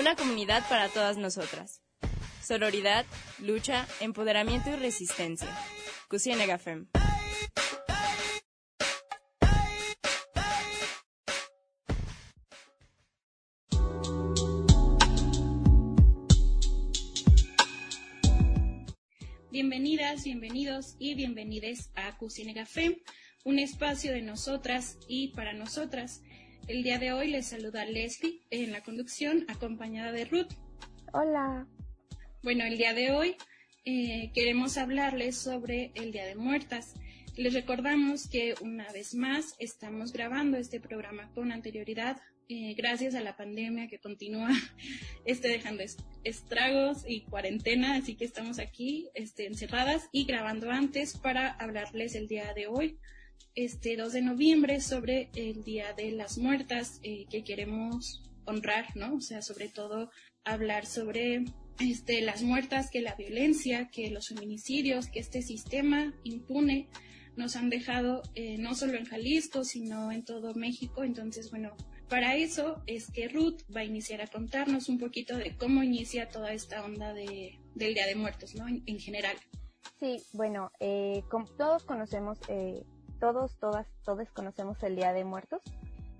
Una comunidad para todas nosotras. Sororidad, lucha, empoderamiento y resistencia. Cusienega Fem. Bienvenidas, bienvenidos y bienvenides a Cusinega Fem, un espacio de nosotras y para nosotras. El día de hoy les saluda Leslie en la conducción, acompañada de Ruth. Hola. Bueno, el día de hoy eh, queremos hablarles sobre el Día de Muertas. Les recordamos que una vez más estamos grabando este programa con anterioridad eh, gracias a la pandemia que continúa este, dejando estragos y cuarentena, así que estamos aquí este, encerradas y grabando antes para hablarles el día de hoy, este 2 de noviembre, sobre el Día de las Muertas eh, que queremos honrar, ¿no? O sea, sobre todo hablar sobre este, las muertas, que la violencia, que los feminicidios, que este sistema impune nos han dejado eh, no solo en Jalisco, sino en todo México. Entonces, bueno, para eso es que Ruth va a iniciar a contarnos un poquito de cómo inicia toda esta onda de, del Día de Muertos, ¿no? En, general. Sí, bueno, eh, todos conocemos, eh, todos, todas, todos conocemos el Día de Muertos.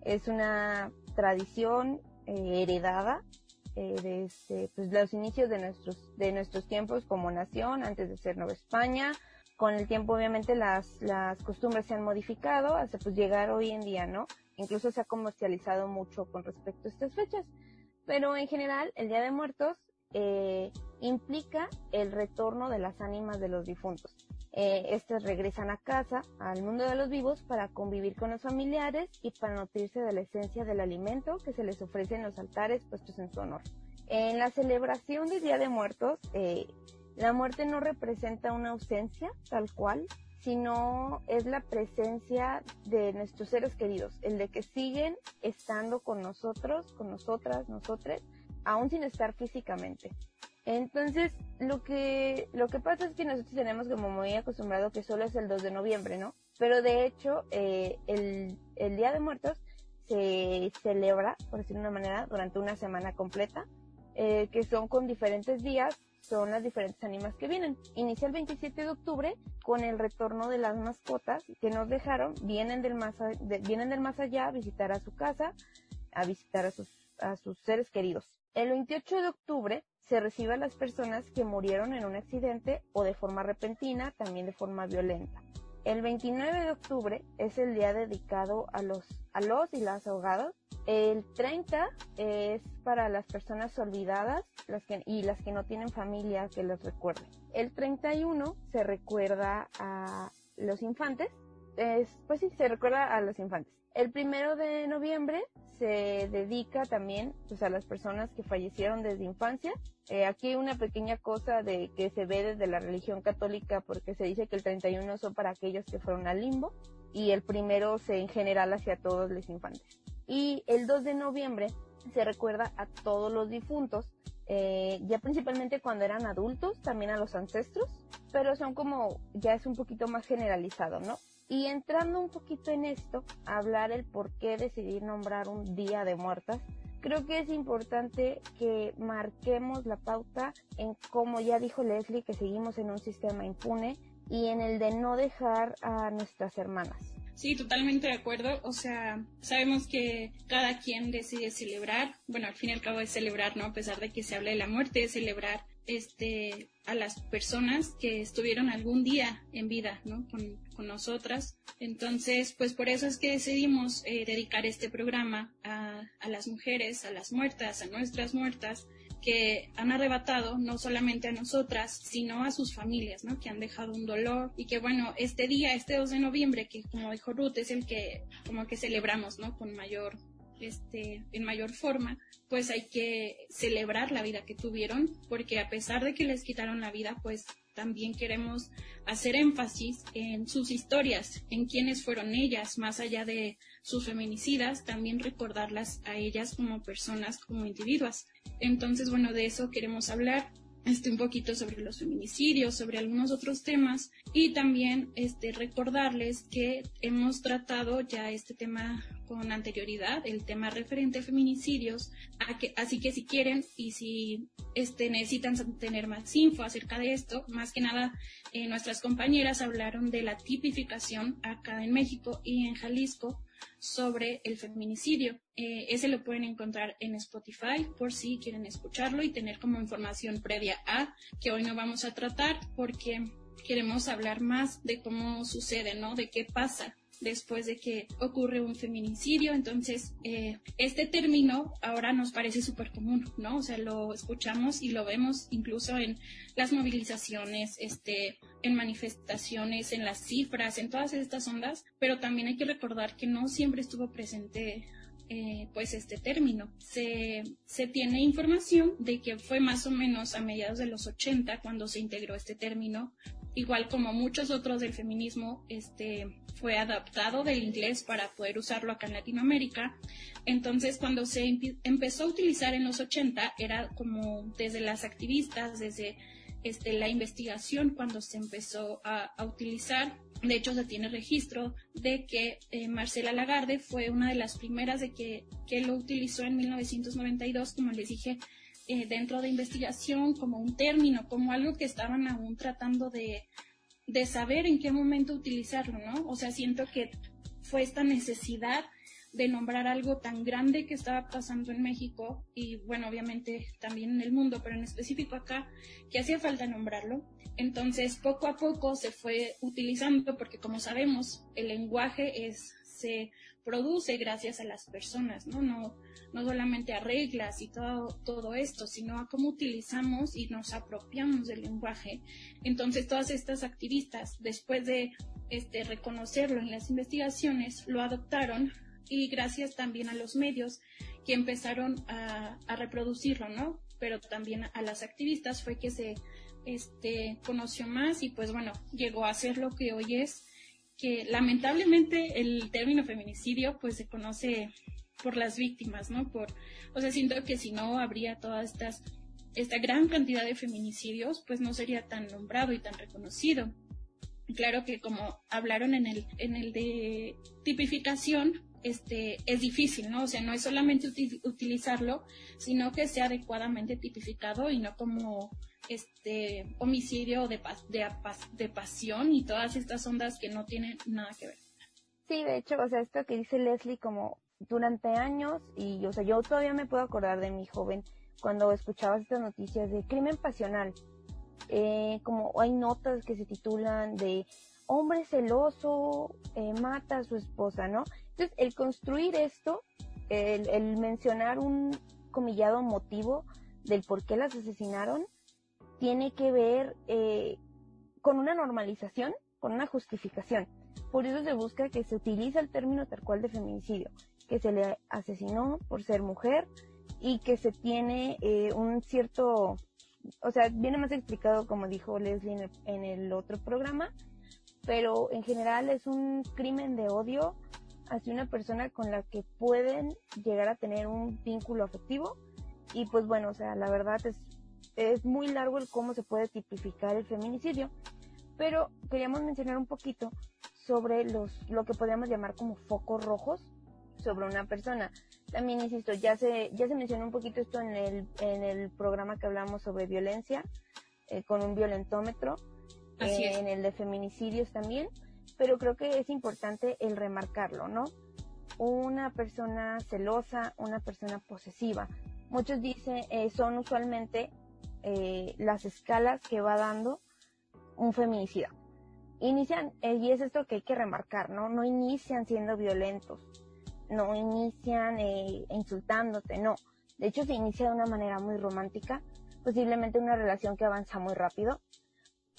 Es una tradición eh, heredada desde pues, los inicios de nuestros, de nuestros tiempos como nación, antes de ser Nueva España. Con el tiempo, obviamente, las, las costumbres se han modificado hasta pues llegar hoy en día, ¿no? Incluso se ha comercializado mucho con respecto a estas fechas. Pero en general, el Día de Muertos eh, implica el retorno de las ánimas de los difuntos. Eh, estas regresan a casa, al mundo de los vivos, para convivir con los familiares y para nutrirse de la esencia del alimento que se les ofrece en los altares puestos en su honor. En la celebración del Día de Muertos, eh, la muerte no representa una ausencia tal cual, sino es la presencia de nuestros seres queridos, el de que siguen estando con nosotros, con nosotras, nosotres, aún sin estar físicamente. Entonces, lo que, lo que pasa es que nosotros tenemos como muy acostumbrado que solo es el 2 de noviembre, ¿no? Pero de hecho, eh, el, el Día de Muertos se celebra, por decirlo de una manera, durante una semana completa, eh, que son con diferentes días son las diferentes ánimas que vienen. Inicia el 27 de octubre con el retorno de las mascotas que nos dejaron, vienen del más, vienen del más allá a visitar a su casa, a visitar a sus, a sus seres queridos. El 28 de octubre se recibe a las personas que murieron en un accidente o de forma repentina, también de forma violenta. El 29 de octubre es el día dedicado a los, a los y las ahogados el 30 es para las personas olvidadas las que, y las que no tienen familia que los recuerde. El 31 se recuerda a los infantes. pues sí, se recuerda a los infantes. El primero de noviembre se dedica también pues, a las personas que fallecieron desde infancia. Eh, aquí hay una pequeña cosa de que se ve desde la religión católica porque se dice que el 31 son para aquellos que fueron al limbo y el primero se en general hacia todos los infantes. Y el 2 de noviembre se recuerda a todos los difuntos, eh, ya principalmente cuando eran adultos, también a los ancestros, pero son como, ya es un poquito más generalizado, ¿no? Y entrando un poquito en esto, hablar el por qué decidir nombrar un Día de Muertas, creo que es importante que marquemos la pauta en, como ya dijo Leslie, que seguimos en un sistema impune y en el de no dejar a nuestras hermanas. Sí, totalmente de acuerdo. O sea, sabemos que cada quien decide celebrar, bueno, al fin y al cabo es celebrar, ¿no? A pesar de que se hable de la muerte, es celebrar este, a las personas que estuvieron algún día en vida, ¿no? Con, con nosotras. Entonces, pues por eso es que decidimos eh, dedicar este programa a, a las mujeres, a las muertas, a nuestras muertas, que han arrebatado no solamente a nosotras, sino a sus familias, ¿no? Que han dejado un dolor y que bueno, este día, este 2 de noviembre, que como dijo Ruth, es el que como que celebramos, ¿no? Con mayor, este, en mayor forma, pues hay que celebrar la vida que tuvieron, porque a pesar de que les quitaron la vida, pues también queremos hacer énfasis en sus historias, en quiénes fueron ellas, más allá de sus feminicidas, también recordarlas a ellas como personas, como individuas. Entonces, bueno, de eso queremos hablar. Este, un poquito sobre los feminicidios, sobre algunos otros temas y también este, recordarles que hemos tratado ya este tema con anterioridad, el tema referente a feminicidios, así que si quieren y si este, necesitan tener más info acerca de esto, más que nada eh, nuestras compañeras hablaron de la tipificación acá en México y en Jalisco sobre el feminicidio. Eh, ese lo pueden encontrar en Spotify por si quieren escucharlo y tener como información previa a que hoy no vamos a tratar porque queremos hablar más de cómo sucede, ¿no? De qué pasa después de que ocurre un feminicidio. Entonces, eh, este término ahora nos parece súper común, ¿no? O sea, lo escuchamos y lo vemos incluso en las movilizaciones, este, en manifestaciones, en las cifras, en todas estas ondas, pero también hay que recordar que no siempre estuvo presente eh, pues este término. Se, se, tiene información de que fue más o menos a mediados de los 80 cuando se integró este término igual como muchos otros del feminismo, este, fue adaptado del inglés para poder usarlo acá en Latinoamérica. Entonces, cuando se empezó a utilizar en los 80, era como desde las activistas, desde este, la investigación, cuando se empezó a, utilizar. De hecho, se tiene registro de que eh, Marcela Lagarde fue una de las primeras de que, que lo utilizó en 1992, como les dije, eh, dentro de investigación como un término, como algo que estaban aún tratando de, de saber en qué momento utilizarlo, ¿no? O sea, siento que fue esta necesidad de nombrar algo tan grande que estaba pasando en México y bueno, obviamente también en el mundo, pero en específico acá, que hacía falta nombrarlo. Entonces, poco a poco se fue utilizando porque como sabemos, el lenguaje es se produce gracias a las personas, ¿no? No, no solamente a reglas y todo, todo esto, sino a cómo utilizamos y nos apropiamos del lenguaje. Entonces, todas estas activistas, después de este, reconocerlo en las investigaciones, lo adoptaron y gracias también a los medios que empezaron a, reproducirlo, ¿no? Pero también a las activistas fue que se este, conoció más y pues bueno, llegó a ser lo que hoy es que lamentablemente el término feminicidio pues se conoce por las víctimas, ¿no? Por, o sea, siento que si no habría todas estas, esta gran cantidad de feminicidios, pues no sería tan nombrado y tan reconocido. Claro que como hablaron en el, en el de tipificación, este, es difícil, ¿no? O sea, no es solamente utilizarlo, sino que sea adecuadamente tipificado y no como este homicidio de, de, de pasión y todas estas ondas que no tienen nada que ver. Sí, de hecho, o sea, esto que dice Leslie como durante años y, o sea, yo todavía me puedo acordar de mi joven cuando escuchaba estas noticias de crimen pasional, eh, como hay notas que se titulan de hombre celoso eh, mata a su esposa, ¿no? Entonces, el construir esto, el, el mencionar un comillado motivo del por qué las asesinaron, tiene que ver eh, con una normalización, con una justificación. Por eso se busca que se utiliza el término tal cual de feminicidio, que se le asesinó por ser mujer y que se tiene eh, un cierto, o sea, viene más explicado como dijo Leslie en el, otro programa, pero en general es un crimen de odio hacia una persona con la que pueden llegar a tener un vínculo afectivo y pues bueno, o sea, la verdad es es muy largo el cómo se puede tipificar el feminicidio, pero queríamos mencionar un poquito sobre los, lo que podríamos llamar como focos rojos sobre una persona. También insisto, ya se, ya se mencionó un poquito esto en el, en el programa que hablamos sobre violencia, eh, con un violentómetro, eh, en el de feminicidios también, pero creo que es importante el remarcarlo, ¿no? Una persona celosa, una persona posesiva. Muchos dicen, eh, son usualmente eh, las escalas que va dando un feminicida. Inician, eh, y es esto que hay que remarcar, ¿no? No inician siendo violentos, no inician eh, insultándote, no. De hecho, se inicia de una manera muy romántica, posiblemente una relación que avanza muy rápido,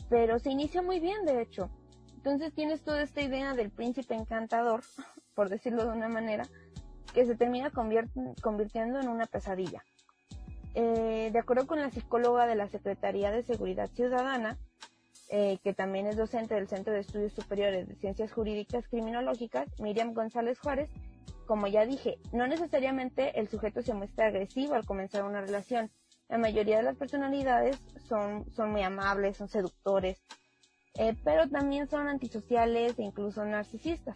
pero se inicia muy bien, de hecho. Entonces tienes toda esta idea del príncipe encantador, por decirlo de una manera, que se termina convirtiendo en una pesadilla. Eh, de acuerdo con la psicóloga de la Secretaría de Seguridad Ciudadana, eh, que también es docente del Centro de Estudios Superiores de Ciencias Jurídicas Criminológicas, Miriam González Juárez, como ya dije, no necesariamente el sujeto se muestra agresivo al comenzar una relación. La mayoría de las personalidades son, son muy amables, son seductores, eh, pero también son antisociales e incluso narcisistas.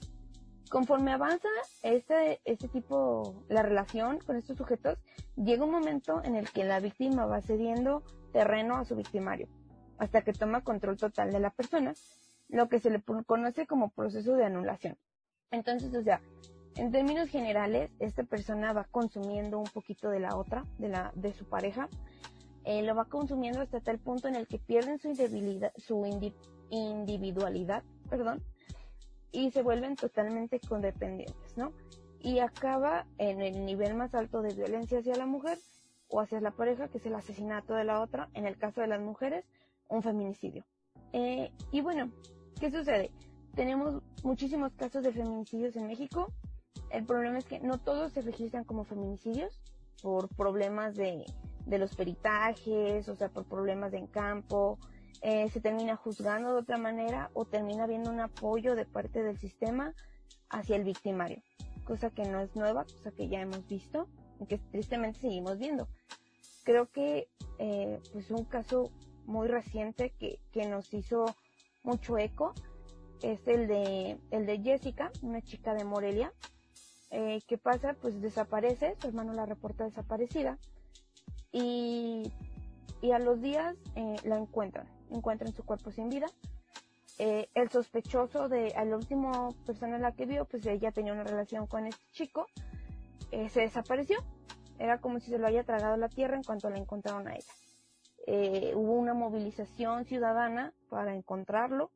Conforme avanza este, este tipo, la relación con estos sujetos, llega un momento en el que la víctima va cediendo terreno a su victimario, hasta que toma control total de la persona, lo que se le conoce como proceso de anulación. Entonces, o sea, en términos generales, esta persona va consumiendo un poquito de la otra, de, la, de su pareja, eh, lo va consumiendo hasta tal punto en el que pierden su, su individualidad, perdón, y se vuelven totalmente condependientes, ¿no? Y acaba en el nivel más alto de violencia hacia la mujer o hacia la pareja, que es el asesinato de la otra, en el caso de las mujeres, un feminicidio. Eh, y bueno, ¿qué sucede? Tenemos muchísimos casos de feminicidios en México. El problema es que no todos se registran como feminicidios por problemas de, de los peritajes, o sea, por problemas de en campo, eh, se termina juzgando de otra manera o termina habiendo un apoyo de parte del sistema hacia el victimario, cosa que no es nueva, cosa que ya hemos visto y que tristemente seguimos viendo. Creo que eh, pues un caso muy reciente que, que nos hizo mucho eco es el de, el de Jessica, una chica de Morelia, eh, que pasa, pues desaparece, su hermano la reporta desaparecida y, y a los días eh, la encuentran encuentran su cuerpo sin vida. Eh, el sospechoso de la última persona en la que vio, pues ella tenía una relación con este chico, eh, se desapareció. Era como si se lo haya tragado la tierra en cuanto la encontraron a ella. Eh, hubo una movilización ciudadana para encontrarlo.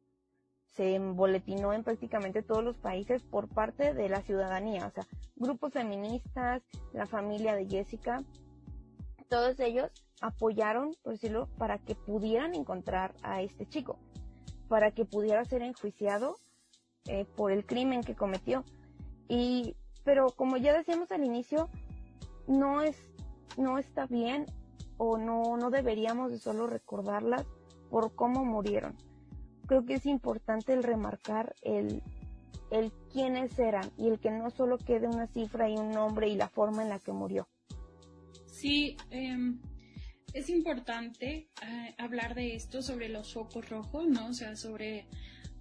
Se boletinó en prácticamente todos los países por parte de la ciudadanía, o sea, grupos feministas, la familia de Jessica, todos ellos apoyaron, por decirlo, para que pudieran encontrar a este chico, para que pudiera ser enjuiciado eh, por el crimen que cometió. Y, pero como ya decíamos al inicio, no es, no está bien o no, no deberíamos de solo recordarlas por cómo murieron. Creo que es importante el remarcar el, el quiénes eran y el que no solo quede una cifra y un nombre y la forma en la que murió. Sí, em, es importante eh, hablar de esto sobre los focos rojos, ¿no? O sea, sobre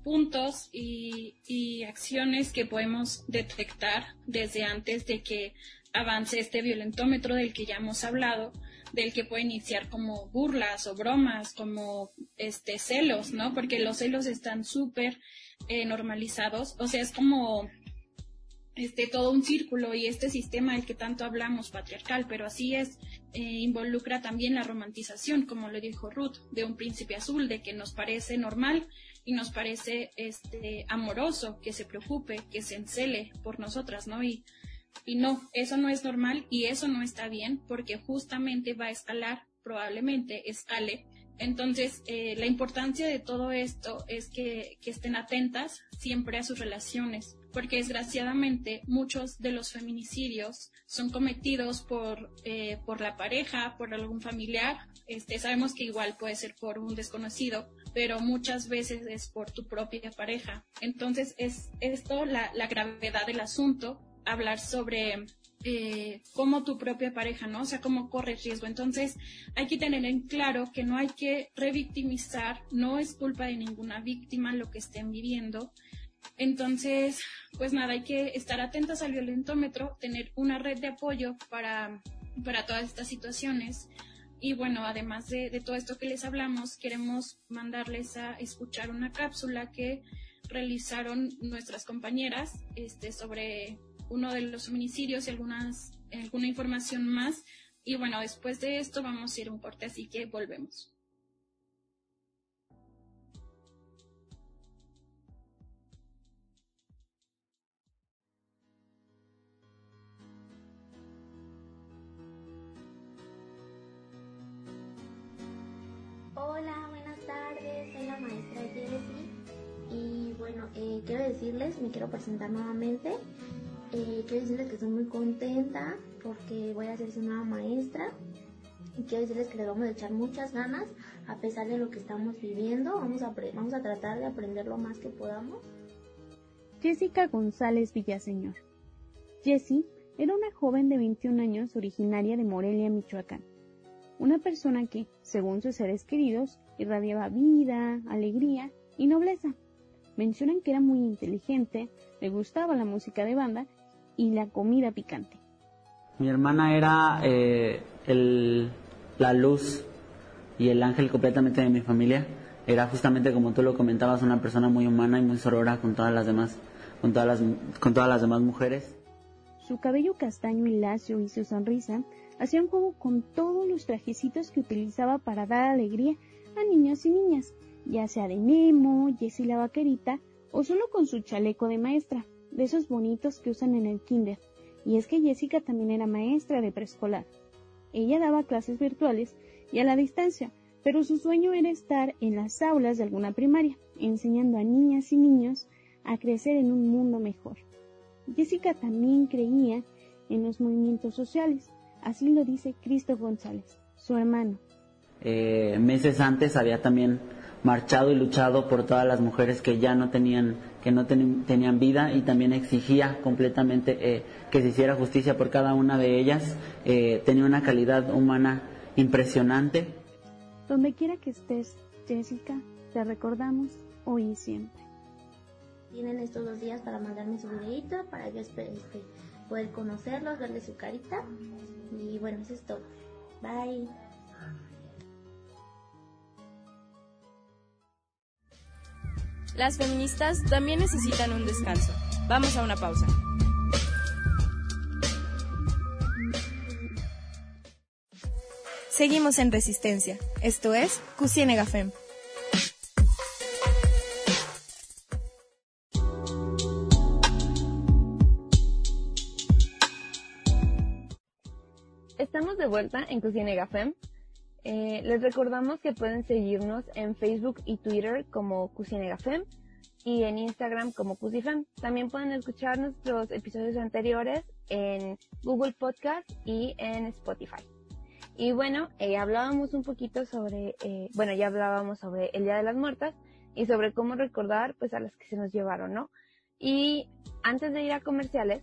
puntos y, y, acciones que podemos detectar desde antes de que avance este violentómetro del que ya hemos hablado, del que puede iniciar como burlas o bromas, como este celos, ¿no? Porque los celos están súper eh, normalizados, o sea, es como este, todo un círculo y este sistema del que tanto hablamos patriarcal, pero así es, eh, involucra también la romantización, como le dijo Ruth, de un príncipe azul, de que nos parece normal y nos parece este, amoroso que se preocupe, que se encele por nosotras, ¿no? Y, y no, eso no es normal y eso no está bien porque justamente va a escalar, probablemente escale. Entonces, eh, la importancia de todo esto es que, que estén atentas siempre a sus relaciones, porque desgraciadamente muchos de los feminicidios son cometidos por, eh, por la pareja, por algún familiar. Este, sabemos que igual puede ser por un desconocido, pero muchas veces es por tu propia pareja. Entonces es esto la, gravedad del asunto, hablar sobre eh, cómo tu propia pareja, ¿no? O sea, cómo corres riesgo. Entonces, hay que tener en claro que no hay que revictimizar, no es culpa de ninguna víctima lo que estén viviendo, entonces, pues nada, hay que estar atentas al violentómetro, tener una red de apoyo para, para todas estas situaciones. Y bueno, además de, de, todo esto que les hablamos, queremos mandarles a escuchar una cápsula que realizaron nuestras compañeras este, sobre uno de los feminicidios y algunas, alguna información más. Y bueno, después de esto vamos a ir un corte, así que volvemos. Maestra Jessie. Y bueno, eh, quiero decirles, me quiero presentar nuevamente, eh, quiero decirles que estoy muy contenta porque voy a ser su nueva maestra. Y quiero decirles que le vamos a echar muchas ganas a pesar de lo que estamos viviendo, vamos a, vamos a tratar de aprender lo más que podamos. Jessica González Villaseñor. Jessie era una joven de 21 años originaria de Morelia, Michoacán. Una persona que, según sus seres queridos, irradiaba vida, alegría y nobleza. Mencionan que era muy inteligente, le gustaba la música de banda y la comida picante. Mi hermana era eh, la luz y el ángel completamente de mi familia. Era justamente como tú lo comentabas, una persona muy humana y muy sorora con todas las demás, con todas las, con todas las demás mujeres. Su cabello castaño y lacio y su sonrisa hacían juego con todos los trajecitos que utilizaba para dar alegría a niños y niñas, ya sea de Nemo, Jessie la vaquerita o solo con su chaleco de maestra, de esos bonitos que usan en el kinder. Y es que Jessica también era maestra de preescolar. Ella daba clases virtuales y a la distancia, pero su sueño era estar en las aulas de alguna primaria, enseñando a niñas y niños a crecer en un mundo mejor. Jessica también creía en los movimientos sociales, así lo dice Cristo González, su hermano. Eh, meses antes había también marchado y luchado por todas las mujeres que ya no tenían que no tenían vida y también exigía completamente eh, que se hiciera justicia por cada una de ellas. Eh, tenía una calidad humana impresionante. Donde quiera que estés, Jessica, te recordamos hoy y siempre. Tienen estos dos días para mandarme su videito, para yo este, poder conocerlos, darle su carita. Y bueno, eso es todo. Bye. Las feministas también necesitan un descanso. Vamos a una pausa. Seguimos en Resistencia. Esto es Cusienega Fem. Estamos de vuelta en Cusienega Fem. Eh, les recordamos que pueden seguirnos en Facebook y Twitter como Cusienega Fem y en Instagram como Cusifem. También pueden escuchar nuestros episodios anteriores en Google Podcast y en Spotify. Y bueno, eh, hablábamos un poquito sobre, eh, bueno, ya hablábamos sobre el Día de las Muertas y sobre cómo recordar pues a las que se nos llevaron, ¿no? Y antes de ir a comerciales,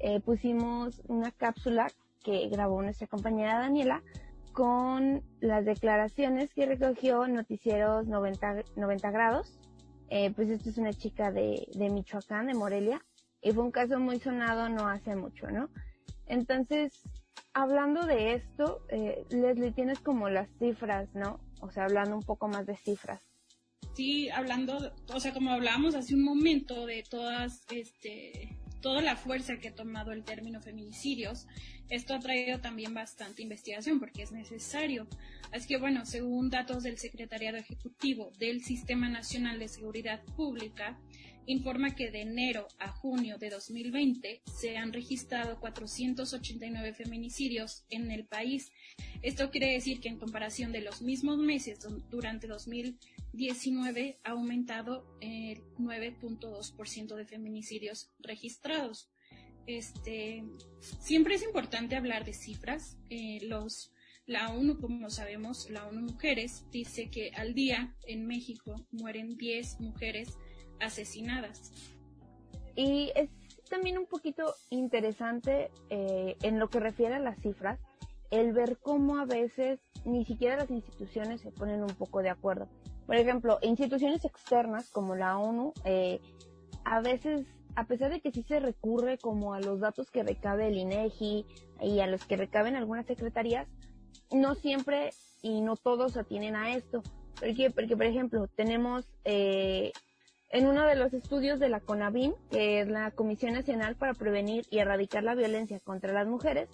eh, pusimos una cápsula que grabó nuestra compañera Daniela con las declaraciones que recogió Noticieros 90, 90 grados. Eh, pues esta es una chica de, de Michoacán, de Morelia, y fue un caso muy sonado no hace mucho, ¿no? Entonces, hablando de esto, eh, Leslie, tienes como las cifras, ¿no? O sea, hablando un poco más de cifras. Sí, hablando, o sea, como hablábamos hace un momento de todas, este, toda la fuerza que ha tomado el término feminicidios, esto ha traído también bastante investigación porque es necesario. Así que bueno, según datos del Secretariado Ejecutivo del Sistema Nacional de Seguridad Pública, informa que de enero a junio de 2020 se han registrado 489 feminicidios en el país. Esto quiere decir que en comparación de los mismos meses durante 2019 ha aumentado el 9.2% de feminicidios registrados. Este, siempre es importante hablar de cifras. Eh, los, la ONU, como sabemos, la ONU Mujeres dice que al día en México mueren 10 mujeres asesinadas. Y es también un poquito interesante eh, en lo que refiere a las cifras, el ver cómo a veces ni siquiera las instituciones se ponen un poco de acuerdo. Por ejemplo, instituciones externas como la ONU, eh, a veces, a pesar de que sí se recurre como a los datos que recabe el INEGI y a los que recaben algunas secretarías, no siempre y no todos atienen a esto. ¿Por? Porque, por ejemplo, tenemos eh, en uno de los estudios de la CONAVIM, que es la Comisión Nacional para Prevenir y Erradicar la Violencia contra las Mujeres,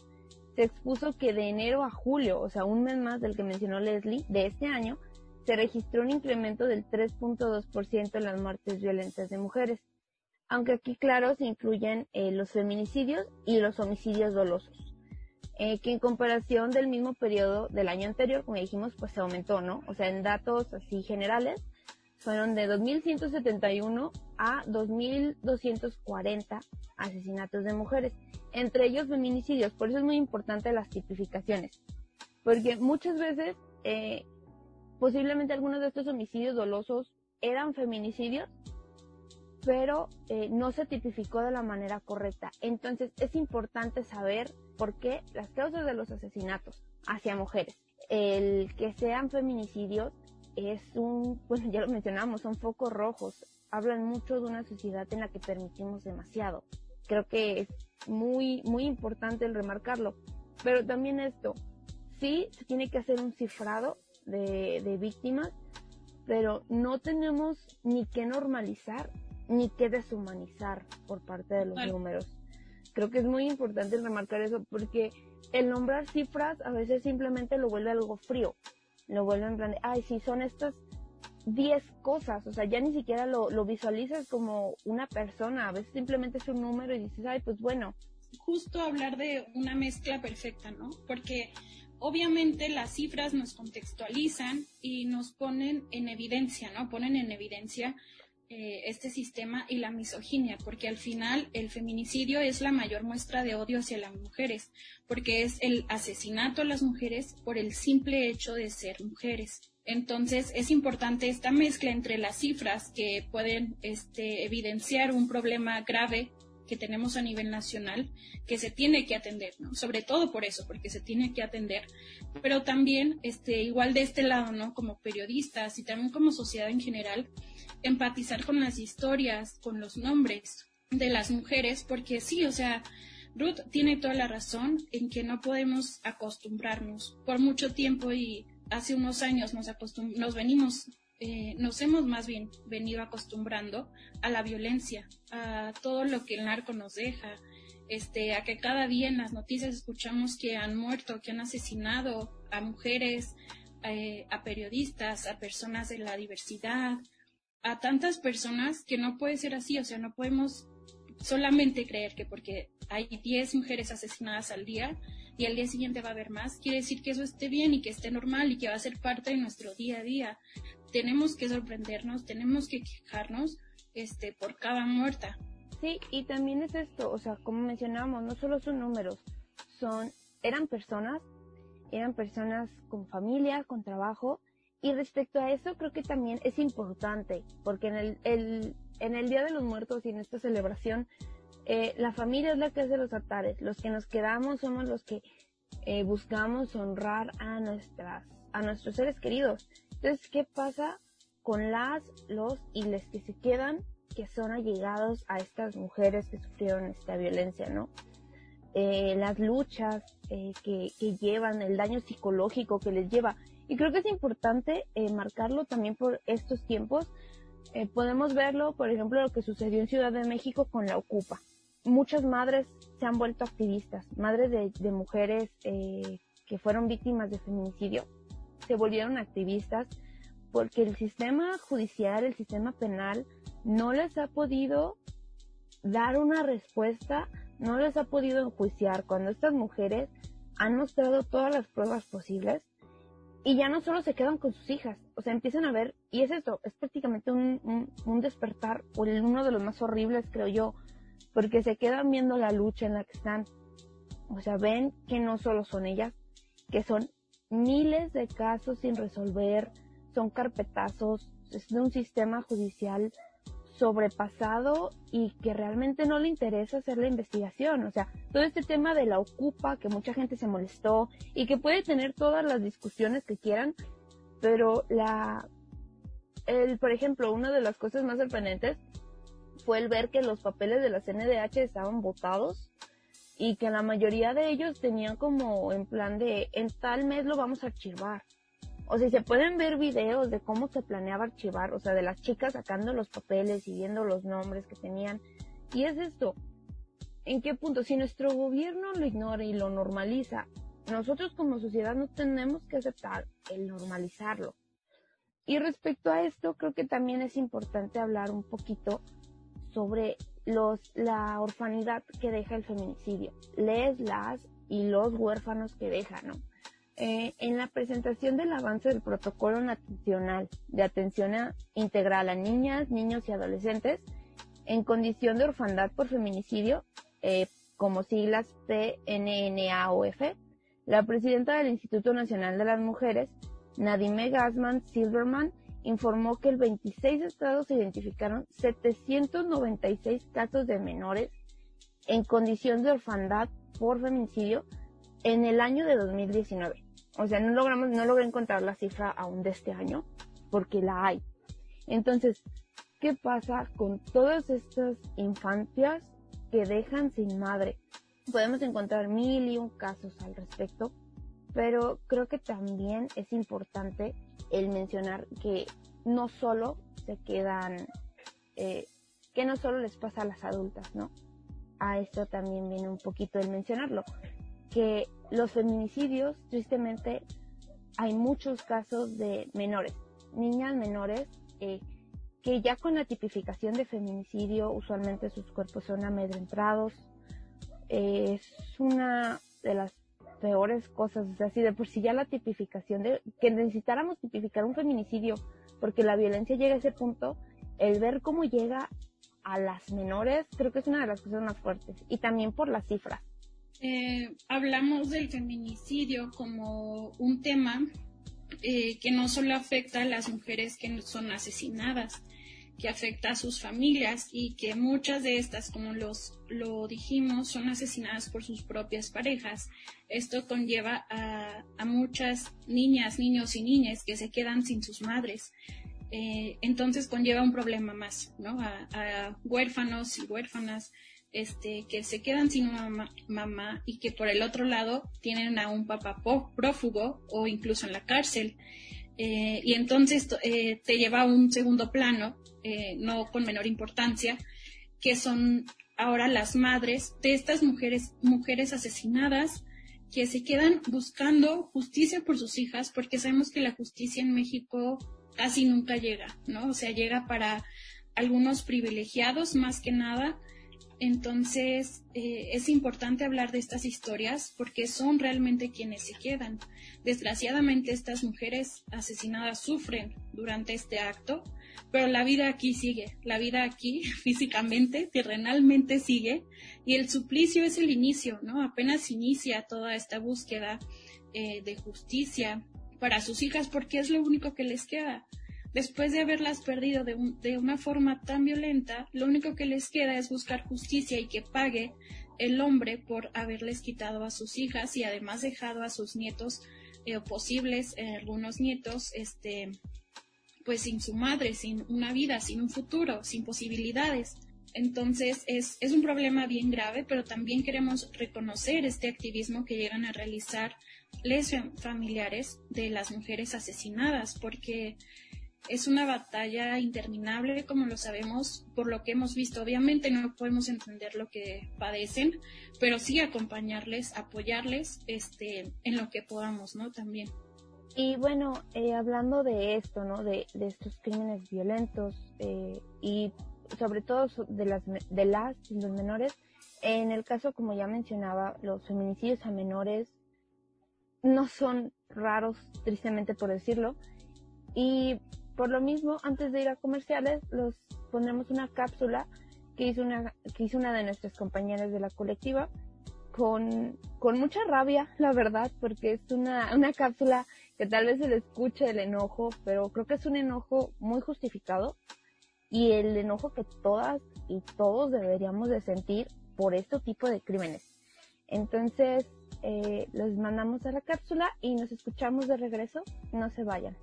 se expuso que de enero a julio, o sea, un mes más del que mencionó Leslie, de este año, se registró un incremento del 3.2% en las muertes violentas de mujeres. Aunque aquí, claro, se incluyen eh, los feminicidios y los homicidios dolosos. Eh, que en comparación del mismo periodo del año anterior, como dijimos, pues se aumentó, ¿no? O sea, en datos así generales, fueron de 2.171 a 2.240 asesinatos de mujeres, entre ellos feminicidios. Por eso es muy importante las tipificaciones, porque muchas veces eh, posiblemente algunos de estos homicidios dolosos eran feminicidios, pero eh, no se tipificó de la manera correcta. Entonces es importante saber por qué las causas de los asesinatos hacia mujeres el que sean feminicidios es un, bueno, ya lo mencionamos, son focos rojos. Hablan mucho de una sociedad en la que permitimos demasiado. Creo que es muy, muy importante el remarcarlo. Pero también esto, sí se tiene que hacer un cifrado de, de víctimas, pero no tenemos ni que normalizar ni que deshumanizar por parte de los números. Creo que es muy importante remarcar eso porque el nombrar cifras a veces simplemente lo vuelve algo frío. Lo vuelve en plan de, ay, sí, son estas 10 cosas. O sea, ya ni siquiera lo, visualizas como una persona. A veces simplemente es un número y dices, ay, pues bueno. Justo hablar de una mezcla perfecta, ¿no? Porque obviamente las cifras nos contextualizan y nos ponen en evidencia, ¿no? Ponen en evidencia eh, este sistema y la misoginia, porque al final el feminicidio es la mayor muestra de odio hacia las mujeres, porque es el asesinato a las mujeres por el simple hecho de ser mujeres. Entonces es importante esta mezcla entre las cifras que pueden este, evidenciar un problema grave que tenemos a nivel nacional que se tiene que atender, ¿no? Sobre todo por eso, porque se tiene que atender, pero también este igual de este lado, ¿no? Como periodistas y también como sociedad en general, empatizar con las historias, con los nombres de las mujeres, porque sí, o sea, Ruth tiene toda la razón en que no podemos acostumbrarnos por mucho tiempo y hace unos años nos, nos venimos, eh, nos hemos más bien venido acostumbrando a la violencia, a todo lo que el narco nos deja, este, a que cada día en las noticias escuchamos que han muerto, que han asesinado a mujeres, eh, a periodistas, a personas de la diversidad, a tantas personas que no puede ser así, o sea, no podemos solamente creer que porque hay 10 mujeres asesinadas al día y al día siguiente va a haber más, quiere decir que eso esté bien y que esté normal y que va a ser parte de nuestro día a día. Tenemos que sorprendernos, tenemos que quejarnos este, por cada muerta. Sí, y también es esto, o sea, como mencionamos, no solo son números, son, eran personas, eran personas con familia, con trabajo, y respecto a eso, creo que también es importante, porque en el, el, en el Día de los Muertos y en esta celebración, eh, la familia es la que hace los altares. Los que nos quedamos somos los que eh, buscamos honrar a nuestras, a nuestros seres queridos. Entonces, ¿qué pasa con las, los y les que se quedan, que son allegados a estas mujeres que sufrieron esta violencia, no? Eh, las luchas eh, que, llevan, el daño psicológico que les lleva. Y creo que es importante eh, marcarlo también por estos tiempos. Eh, podemos verlo, por ejemplo, lo que sucedió en Ciudad de México con la Ocupa. Muchas madres se han vuelto activistas, madres de, mujeres eh, que fueron víctimas de feminicidio, se volvieron activistas porque el sistema judicial, el sistema penal, no les ha podido dar una respuesta, no les ha podido enjuiciar cuando estas mujeres han mostrado todas las pruebas posibles y ya no solo se quedan con sus hijas, o sea, empiezan a ver, y es esto, es prácticamente un, un, despertar, o uno de los más horribles, creo yo, porque se quedan viendo la lucha en la que están. O sea, ven que no solo son ellas, que son miles de casos sin resolver, son carpetazos, es de un sistema judicial sobrepasado y que realmente no le interesa hacer la investigación. O sea, todo este tema de la ocupa, que mucha gente se molestó y que puede tener todas las discusiones que quieran, pero la, el, por ejemplo, una de las cosas más sorprendentes fue el ver que los papeles de la CNDH estaban votados y que la mayoría de ellos tenían como en plan de en tal mes lo vamos a archivar o sea, se pueden ver videos de cómo se planeaba archivar, o sea, de las chicas sacando los papeles y viendo los nombres que tenían. Y es esto, ¿en qué punto? Si nuestro gobierno lo ignora y lo normaliza, nosotros como sociedad no tenemos que aceptar el normalizarlo. Y respecto a esto, creo que también es importante hablar un poquito sobre los, la orfanidad que deja el feminicidio. Les, las y los huérfanos que deja, ¿no? Eh, en la presentación del avance del protocolo nacional de atención integral a niñas, niños y adolescentes en condición de orfandad por feminicidio, eh, como siglas PNNAOF, la presidenta del Instituto Nacional de las Mujeres, Nadime Gassman Silverman, informó que el 26 estados se identificaron 796 casos de menores en condición de orfandad por feminicidio en el año de 2019. O sea, no logramos, no logré encontrar la cifra aún de este año, porque la hay. Entonces, ¿qué pasa con todas estas infancias que dejan sin madre? Podemos encontrar mil y un casos al respecto, pero creo que también es importante el mencionar que no solo se quedan, eh, que no solo les pasa a las adultas, ¿no? A esto también viene un poquito el mencionarlo, que los feminicidios, tristemente, hay muchos casos de menores, niñas menores, eh, que ya con la tipificación de feminicidio, usualmente sus cuerpos son amedrentados. es una de las peores cosas, o sea, si de por sí ya la tipificación de, que necesitáramos tipificar un feminicidio, porque la violencia llega a ese punto, el ver cómo llega a las menores, creo que es una de las cosas más fuertes, y también por las cifras. Eh, hablamos del feminicidio como un tema eh, que no solo afecta a las mujeres que son asesinadas, que afecta a sus familias y que muchas de estas, como los, lo dijimos, son asesinadas por sus propias parejas. Esto conlleva a, muchas niñas, niños y niñas que se quedan sin sus madres. Eh, entonces conlleva un problema más, ¿no? A, huérfanos y huérfanas este, que se quedan sin una mamá, y que por el otro lado tienen a un papá prófugo o incluso en la cárcel. Eh, y entonces eh, te lleva a un segundo plano eh, no con menor importancia, que son ahora las madres de estas mujeres, mujeres asesinadas que se quedan buscando justicia por sus hijas, porque sabemos que la justicia en México casi nunca llega, ¿no? O sea, llega para algunos privilegiados más que nada. Entonces, eh, es importante hablar de estas historias porque son realmente quienes se quedan. Desgraciadamente, estas mujeres asesinadas sufren durante este acto pero la vida aquí sigue, la vida aquí físicamente, terrenalmente sigue, y el suplicio es el inicio, ¿no? Apenas inicia toda esta búsqueda eh, de justicia para sus hijas porque es lo único que les queda. Después de haberlas perdido de, de una forma tan violenta, lo único que les queda es buscar justicia y que pague el hombre por haberles quitado a sus hijas y además dejado a sus nietos eh, posibles, eh, algunos nietos, este, pues sin su madre, sin una vida, sin un futuro, sin posibilidades. Entonces es, es un problema bien grave, pero también queremos reconocer este activismo que llegan a realizar les familiares de las mujeres asesinadas, porque es una batalla interminable, como lo sabemos, por lo que hemos visto. Obviamente no podemos entender lo que padecen, pero sí acompañarles, apoyarles este, en lo que podamos, ¿no? También. Y bueno, eh, hablando de esto, ¿no? De, de estos crímenes violentos eh, y sobre todo de las, de las y los menores, en el caso, como ya mencionaba, los feminicidios a menores no son raros, tristemente por decirlo. Y por lo mismo, antes de ir a comerciales, los pondremos una cápsula que hizo una, que hizo una de nuestras compañeras de la colectiva con, con mucha rabia, la verdad, porque es una, una cápsula que tal vez se le escuche el enojo, pero creo que es un enojo muy justificado y el enojo que todas y todos deberíamos de sentir por este tipo de crímenes. Entonces, eh, los mandamos a la cápsula y nos escuchamos de regreso. No se vayan.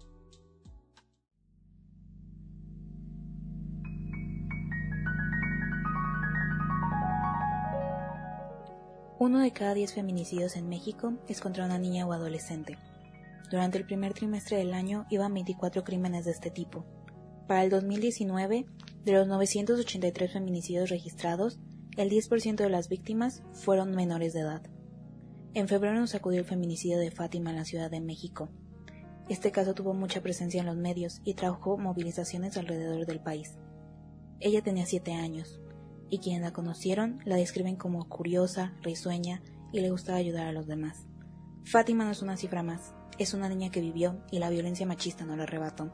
Uno de cada diez feminicidios en México es contra una niña o adolescente. Durante el primer trimestre del año iban 24 crímenes de este tipo. Para el 2019, de los 983 feminicidios registrados, el 10% de las víctimas fueron menores de edad. En febrero nos acudió el feminicidio de Fátima en la Ciudad de México. Este caso tuvo mucha presencia en los medios y trajo movilizaciones alrededor del país. Ella tenía 7 años, y quienes la conocieron la describen como curiosa, risueña y le gustaba ayudar a los demás. Fátima no es una cifra más, es una niña que vivió y la violencia machista no la arrebató.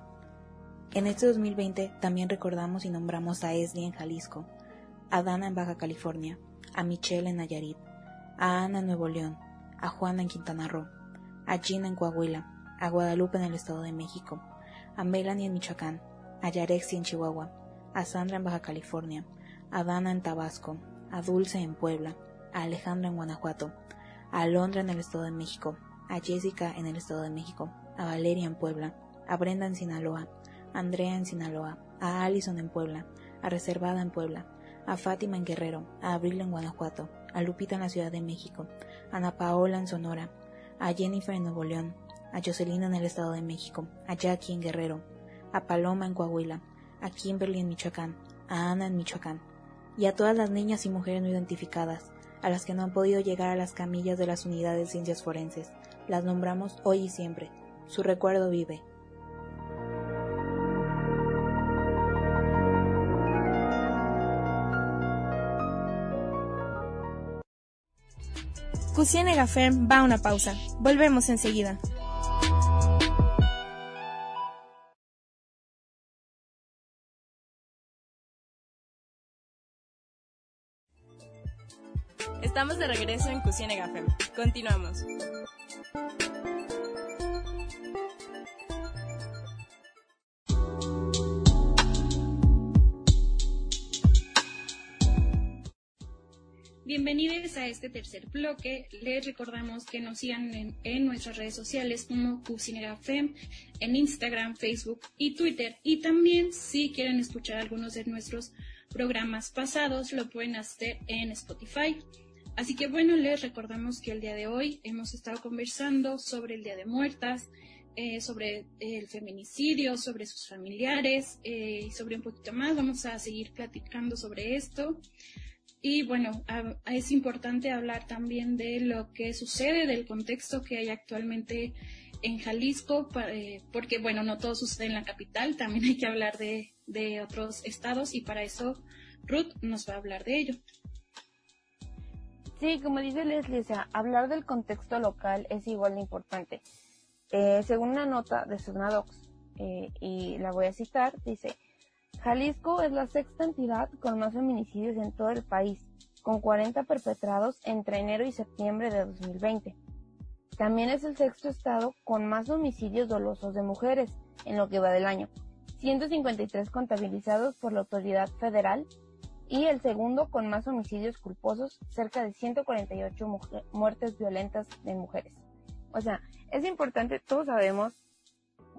En este 2020 también recordamos y nombramos a Esli en Jalisco, a Dana en Baja California, a Michelle en Nayarit, a Ana en Nuevo León, a Juana en Quintana Roo, a Gina en Coahuila, a Guadalupe en el Estado de México, a Melanie en Michoacán, a Yarexi en Chihuahua, a Sandra en Baja California, a Dana en Tabasco, a Dulce en Puebla, a Alejandra en Guanajuato, a Alondra en el Estado de México, a Jessica en el Estado de México, a Valeria en Puebla, a Brenda en Sinaloa, a Andrea en Sinaloa, a Allison en Puebla, a Reservada en Puebla, a Fátima en Guerrero, a Abril en Guanajuato, a Lupita en la Ciudad de México, a Ana Paola en Sonora, a Jennifer en Nuevo León, a Jocelyn en el Estado de México, a Jackie en Guerrero, a Paloma en Coahuila, a Kimberly en Michoacán, a Ana en Michoacán, y a todas las niñas y mujeres no identificadas, a las que no han podido llegar a las camillas de las unidades de ciencias forenses. Las nombramos hoy y siempre. Su recuerdo vive. Cusiene Ferm va a una pausa. Volvemos enseguida. Regreso en Cusiene Gafem. Continuamos. Bienvenidos a este tercer bloque. Les recordamos que nos sigan en, nuestras redes sociales como Cusinera Fem, en Instagram, Facebook y Twitter. Y también, si quieren escuchar algunos de nuestros programas pasados, lo pueden hacer en Spotify. Así que bueno, les recordamos que el día de hoy hemos estado conversando sobre el Día de Muertas, eh, sobre el feminicidio, sobre sus familiares eh, y sobre un poquito más. Vamos a seguir platicando sobre esto. Y bueno, es importante hablar también de lo que sucede, del contexto que hay actualmente en Jalisco, eh, porque bueno, no todo sucede en la capital, también hay que hablar de, de otros estados y para eso Ruth nos va a hablar de ello. Sí, como dice Leslie, sea, hablar del contexto local es igual de importante. Eh, según una nota de Sonadox, eh, y la voy a citar, dice, Jalisco es la sexta entidad con más feminicidios en todo el país, con 40 perpetrados entre enero y septiembre de 2020. También es el sexto estado con más homicidios dolosos de mujeres en lo que va del año, 153 contabilizados por la autoridad federal y el segundo con más homicidios culposos, cerca de 148 muertes violentas de mujeres. O sea, es importante, todos sabemos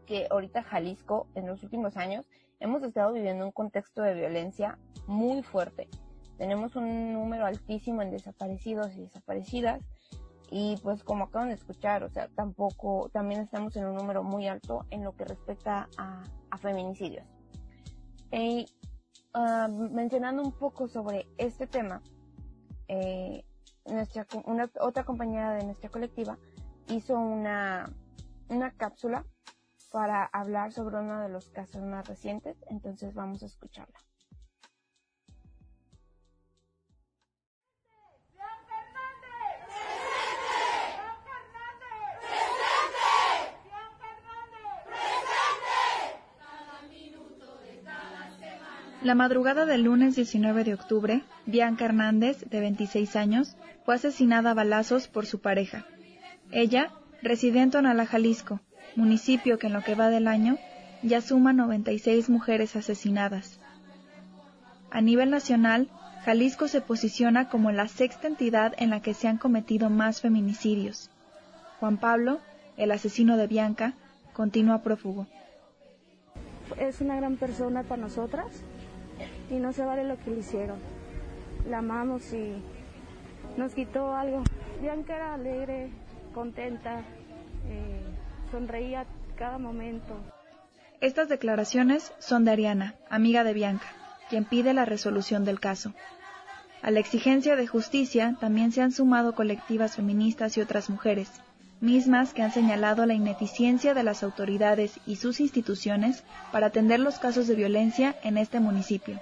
que ahorita Jalisco, en los últimos años, hemos estado viviendo un contexto de violencia muy fuerte. Tenemos un número altísimo en desaparecidos y desaparecidas y pues como acaban de escuchar, o sea, tampoco, también estamos en un número muy alto en lo que respecta a, feminicidios. Y Ah, mencionando un poco sobre este tema, eh, nuestra, una, otra compañera de nuestra colectiva hizo una, una cápsula para hablar sobre uno de los casos más recientes, entonces vamos a escucharla. La madrugada del lunes 19 de octubre, Bianca Hernández, de 26 años, fue asesinada a balazos por su pareja. Ella, residente en Ala, Jalisco, municipio que en lo que va del año ya suma 96 mujeres asesinadas. A nivel nacional, Jalisco se posiciona como la sexta entidad en la que se han cometido más feminicidios. Juan Pablo, el asesino de Bianca, continúa prófugo. Es una gran persona para nosotras y no se vale lo que le hicieron. La amamos y nos quitó algo. Bianca era alegre, contenta, eh, sonreía cada momento. Estas declaraciones son de Ariana, amiga de Bianca, quien pide la resolución del caso. A la exigencia de justicia también se han sumado colectivas feministas y otras mujeres, mismas que han señalado la ineficiencia de las autoridades y sus instituciones para atender los casos de violencia en este municipio.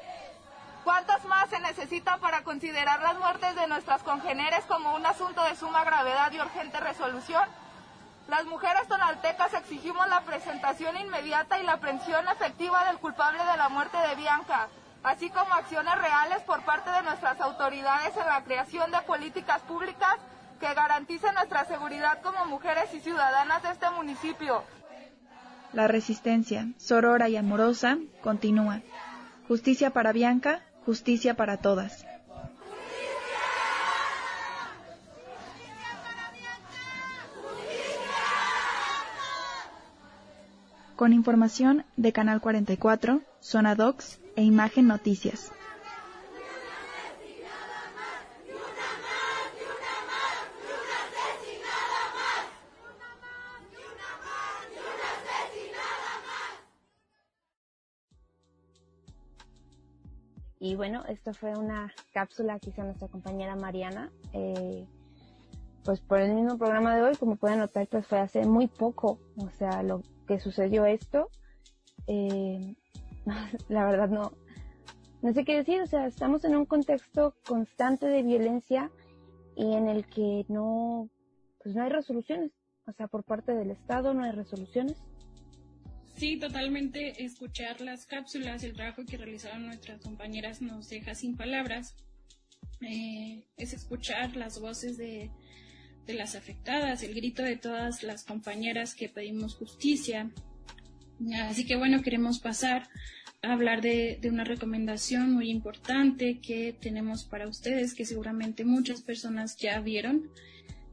¿Cuántas más se necesitan para considerar las muertes de nuestras congéneres como un asunto de suma gravedad y urgente resolución? Las mujeres tonaltecas exigimos la presentación inmediata y la aprehensión efectiva del culpable de la muerte de Bianca, así como acciones reales por parte de nuestras autoridades en la creación de políticas públicas que garanticen nuestra seguridad como mujeres y ciudadanas de este municipio. La resistencia, sorora y amorosa, continúa. Justicia para Bianca, Justicia para todas. Con información de Canal 44, Zona Docs e Imagen Noticias. Y bueno, esto fue una cápsula que hizo nuestra compañera Mariana. Eh, pues por el mismo programa de hoy, como pueden notar, pues fue hace muy poco, o sea, lo que sucedió esto. Eh, la verdad no, no sé qué decir, o sea, estamos en un contexto constante de violencia y en el que no, pues no hay resoluciones, o sea, por parte del Estado no hay resoluciones. Sí, totalmente. Escuchar las cápsulas, el trabajo que realizaron nuestras compañeras nos deja sin palabras. Eh, es escuchar las voces de, las afectadas, el grito de todas las compañeras que pedimos justicia. Así que bueno, queremos pasar a hablar de, de, una recomendación muy importante que tenemos para ustedes, que seguramente muchas personas ya vieron.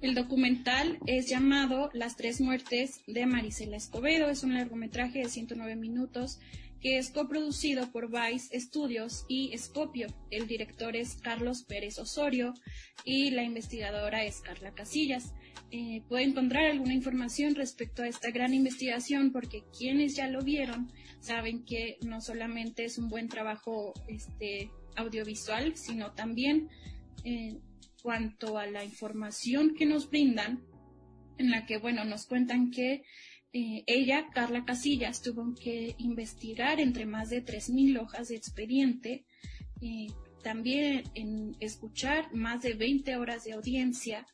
El documental es llamado Las tres muertes de Marisela Escobedo. Es un largometraje de 109 minutos que es coproducido por Vice Studios y Scopio. El director es Carlos Pérez Osorio y la investigadora es Carla Casillas. Eh, puede encontrar alguna información respecto a esta gran investigación porque quienes ya lo vieron saben que no solamente es un buen trabajo este, audiovisual, sino también eh, cuanto a la información que nos brindan, en la que, bueno, nos cuentan que eh, ella, Carla Casillas, tuvo que investigar entre más de 3.000 hojas de expediente, eh, también en escuchar más de 20 horas de audiencia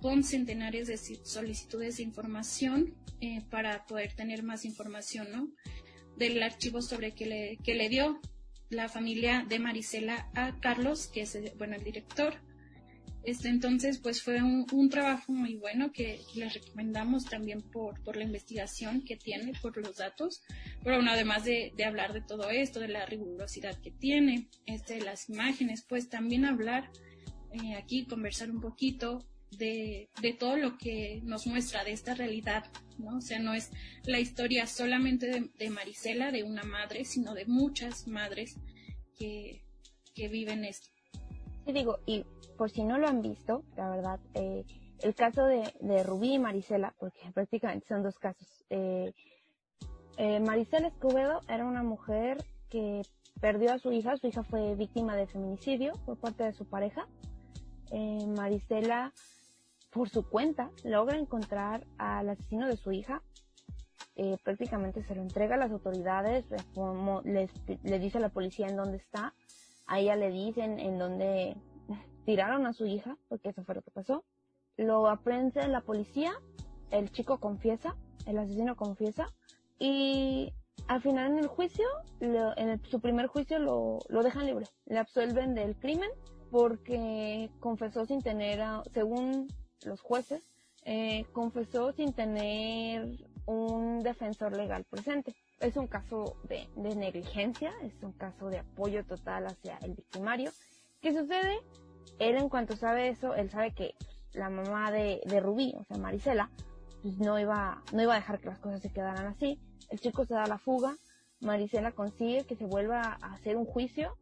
con centenares de solicitudes de información eh, para poder tener más información, ¿no? Del archivo sobre que le, que le dio la familia de Marisela a Carlos, que es, bueno, el director. Este, entonces, pues fue un, trabajo muy bueno que les recomendamos también por, por, la investigación que tiene, por los datos. Pero bueno, además de, hablar de todo esto, de la rigurosidad que tiene, este, las imágenes, pues también hablar eh, aquí, conversar un poquito de, de, todo lo que nos muestra de esta realidad, ¿no? O sea, no es la historia solamente de, de Marisela, de una madre, sino de muchas madres que, que viven esto. Sí, digo, y por si no lo han visto, la verdad, eh, el caso de, Rubí y Marisela, porque prácticamente son dos casos. Eh, eh, Marisela Escobedo era una mujer que perdió a su hija, su hija fue víctima de feminicidio por parte de su pareja. Marisela, por su cuenta, logra encontrar al asesino de su hija. prácticamente se lo entrega a las autoridades, le dice a la policía en dónde está. A ella le dicen en dónde tiraron a su hija, porque eso fue lo que pasó. Lo aprende la policía, el chico confiesa, el asesino confiesa, y al final en el juicio, en su primer juicio lo, dejan libre, le absuelven del crimen porque confesó sin tener, según los jueces, eh, confesó sin tener un defensor legal presente. Es un caso de, de negligencia, es un caso de apoyo total hacia el victimario. ¿Qué sucede? Él en cuanto sabe eso, él sabe que la mamá de, Rubí, o sea, Marisela, pues no iba, no iba a dejar que las cosas se quedaran así. El chico se da la fuga, Marisela consigue que se vuelva a hacer un juicio.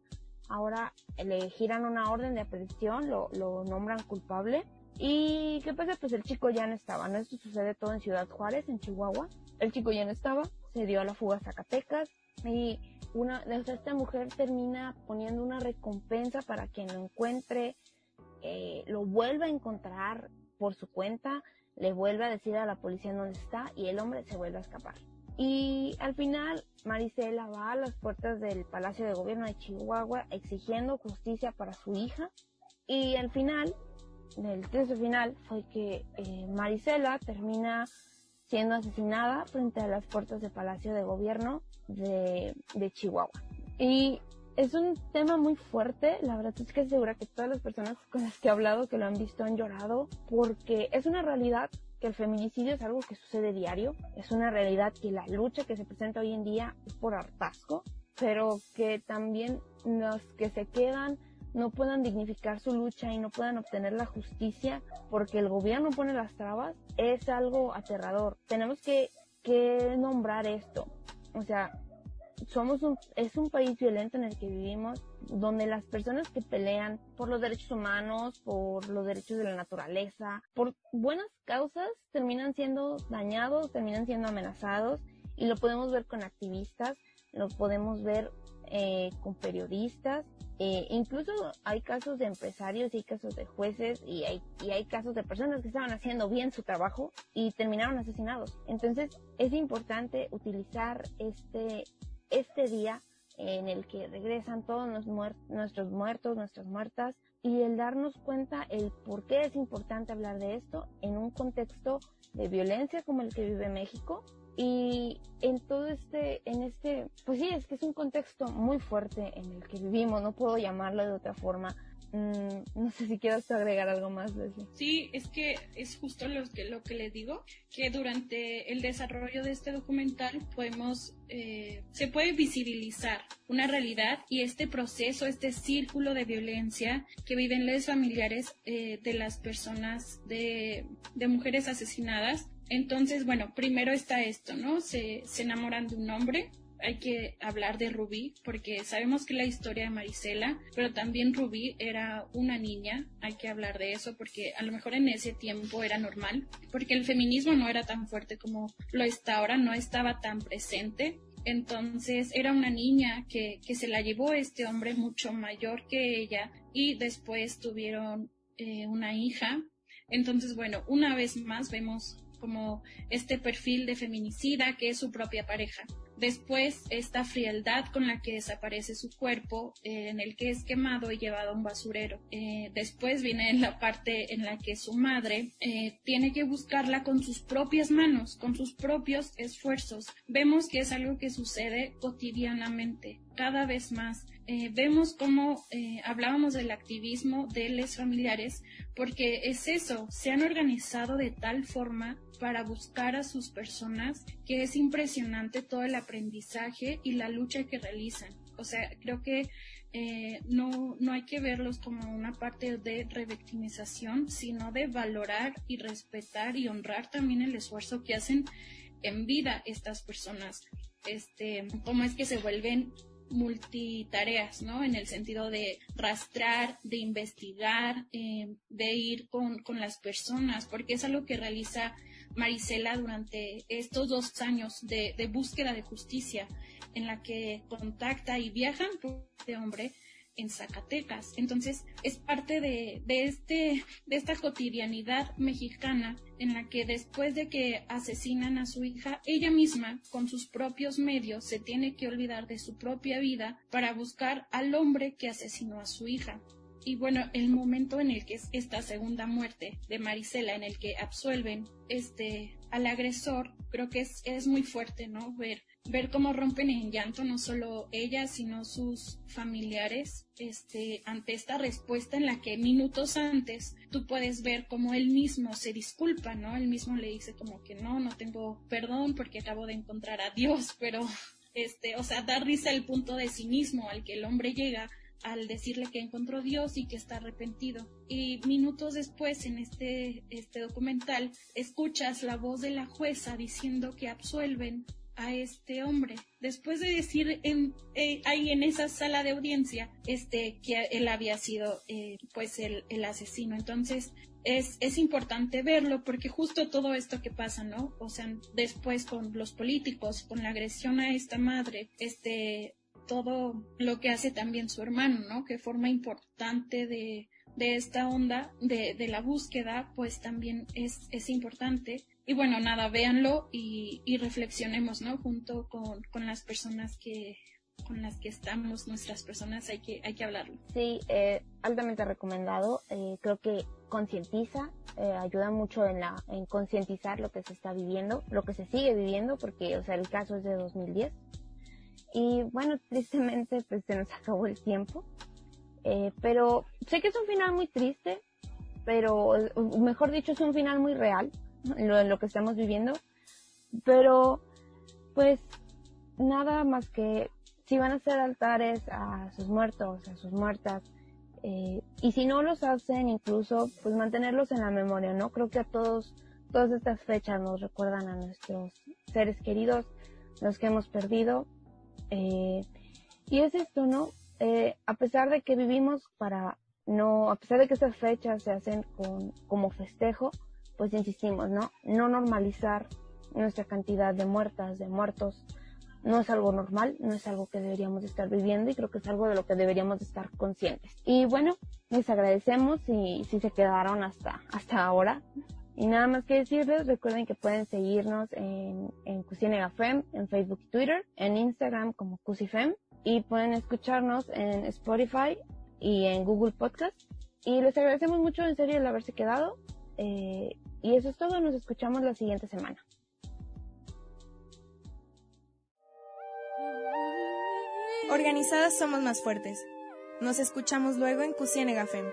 Ahora le giran una orden de aprehensión, lo, lo nombran culpable. ¿Y qué pasa? Pues el chico ya no estaba, ¿no? Esto sucede todo en Ciudad Juárez, en Chihuahua. El chico ya no estaba, se dio a la fuga a Zacatecas y una, esta mujer termina poniendo una recompensa para quien lo encuentre, eh, lo vuelve a encontrar por su cuenta, le vuelve a decir a la policía dónde está y el hombre se vuelve a escapar. Y al final, Marisela va a las puertas del Palacio de Gobierno de Chihuahua exigiendo justicia para su hija. Y al final, el texto final fue que eh, Marisela termina siendo asesinada frente a las puertas del Palacio de Gobierno de, Chihuahua. Y es un tema muy fuerte, la verdad es que segura que todas las personas con las que he hablado que lo han visto han llorado, porque es una realidad que el feminicidio es algo que sucede diario, es una realidad que la lucha que se presenta hoy en día es por hartazgo, pero que también los que se quedan no puedan dignificar su lucha y no puedan obtener la justicia porque el gobierno pone las trabas, es algo aterrador. Tenemos que nombrar esto. O sea, somos un, es un país violento en el que vivimos, donde las personas que pelean por los derechos humanos, por los derechos de la naturaleza, por buenas causas, terminan siendo dañados, terminan siendo amenazados, y lo podemos ver con activistas, lo podemos ver eh, con periodistas, eh, incluso hay casos de empresarios y hay casos de jueces y hay, y hay casos de personas que estaban haciendo bien su trabajo y terminaron asesinados. Entonces es importante utilizar este, este día en el que regresan todos nuestros muertos, nuestras muertas, y el darnos cuenta el por qué es importante hablar de esto en un contexto de violencia como el que vive México, y en todo este, en este, pues sí, es que es un contexto muy fuerte en el que vivimos, no puedo llamarlo de otra forma. Mm, no sé si quieres agregar algo más, Leslie. Sí, es que es justo lo que, lo que les digo, que durante el desarrollo de este documental podemos, eh, se puede visibilizar una realidad y este proceso, este círculo de violencia que viven los familiares eh, de las personas, de, de mujeres asesinadas entonces, bueno, primero está esto, ¿no? Se, enamoran de un hombre, hay que hablar de Rubí porque sabemos que la historia de Marisela, pero también Rubí era una niña, hay que hablar de eso porque a lo mejor en ese tiempo era normal, porque el feminismo no era tan fuerte como lo está ahora, no estaba tan presente. Entonces era una niña que, que se la llevó este hombre mucho mayor que ella y después tuvieron eh, una hija. Entonces, bueno, una vez más vemos como este perfil de feminicida que es su propia pareja. Después, esta frialdad con la que desaparece su cuerpo, eh, en el que es quemado y llevado a un basurero. Eh, después viene la parte en la que su madre eh, tiene que buscarla con sus propias manos, con sus propios esfuerzos. Vemos que es algo que sucede cotidianamente, cada vez más. vemos cómo hablábamos del activismo de los familiares, porque es eso, se han organizado de tal forma para buscar a sus personas que es impresionante todo el aprendizaje y la lucha que realizan. O sea, creo que eh, no, no hay que verlos como una parte de revictimización, sino de valorar y respetar y honrar también el esfuerzo que hacen en vida estas personas. Este, cómo es que se vuelven multitareas, ¿no? En el sentido de rastrar, de investigar, eh, de ir con, con las personas, porque es algo que realiza Marisela durante estos dos años de, búsqueda de justicia en la que contacta y viajan por este hombre en Zacatecas. Entonces es parte de, de, este, de esta cotidianidad mexicana en la que después de que asesinan a su hija, ella misma, con sus propios medios, se tiene que olvidar de su propia vida para buscar al hombre que asesinó a su hija. Y bueno, el momento en el que es esta segunda muerte de Marisela, en el que absuelven este al agresor, creo que es, es muy fuerte, ¿no? Ver, ver cómo rompen en llanto no solo ella, sino sus familiares, este, ante esta respuesta en la que minutos antes tú puedes ver cómo él mismo se disculpa, ¿no? Él mismo le dice como que no, no tengo perdón porque acabo de encontrar a Dios, pero este, o sea, da risa el punto de cinismo al que el hombre llega al decirle que encontró Dios y que está arrepentido. Y minutos después, en este, este documental, escuchas la voz de la jueza diciendo que absuelven a este hombre. Después de decir en, eh, ahí en esa sala de audiencia este, que él había sido eh, pues el, el, asesino. Entonces es, es importante verlo porque justo todo esto que pasa, ¿no? O sea, después con los políticos, con la agresión a esta madre, este todo lo que hace también su hermano, ¿no? Que forma importante de, de esta onda de, de, la búsqueda, pues también es, es importante. Y bueno, nada, véanlo y, y reflexionemos, ¿no? Junto con, con, las personas que con las que estamos, nuestras personas, hay que, hay que hablarlo. Sí, eh, altamente recomendado. Eh, creo que concientiza, eh, ayuda mucho en la, en concientizar lo que se está viviendo, lo que se sigue viviendo, porque, o sea, el caso es de 2010 y bueno, tristemente pues se nos acabó el tiempo. Eh, pero sé que es un final muy triste, pero mejor dicho es un final muy real lo, que estamos viviendo. Pero pues nada más que si van a hacer altares a sus muertos, a sus muertas, eh, y si no los hacen incluso pues mantenerlos en la memoria, ¿no? Creo que a todos todas estas fechas nos recuerdan a nuestros seres queridos, los que hemos perdido. Eh, y es esto, ¿no? Eh, a pesar de que vivimos para no, a pesar de que estas fechas se hacen con, como festejo, pues insistimos, ¿no? No normalizar nuestra cantidad de muertas, de muertos, no es algo normal, no es algo que deberíamos estar viviendo y creo que es algo de lo que deberíamos estar conscientes. Y bueno, les agradecemos si, si se quedaron hasta, hasta ahora. Y nada más que decirles, recuerden que pueden seguirnos en, en Fem, en Facebook y Twitter, en Instagram como Cusifem, y pueden escucharnos en Spotify y en Google Podcast. Y les agradecemos mucho en serio el haberse quedado. Eh, y eso es todo, nos escuchamos la siguiente semana. Organizadas somos más fuertes. Nos escuchamos luego en Cusienegafem.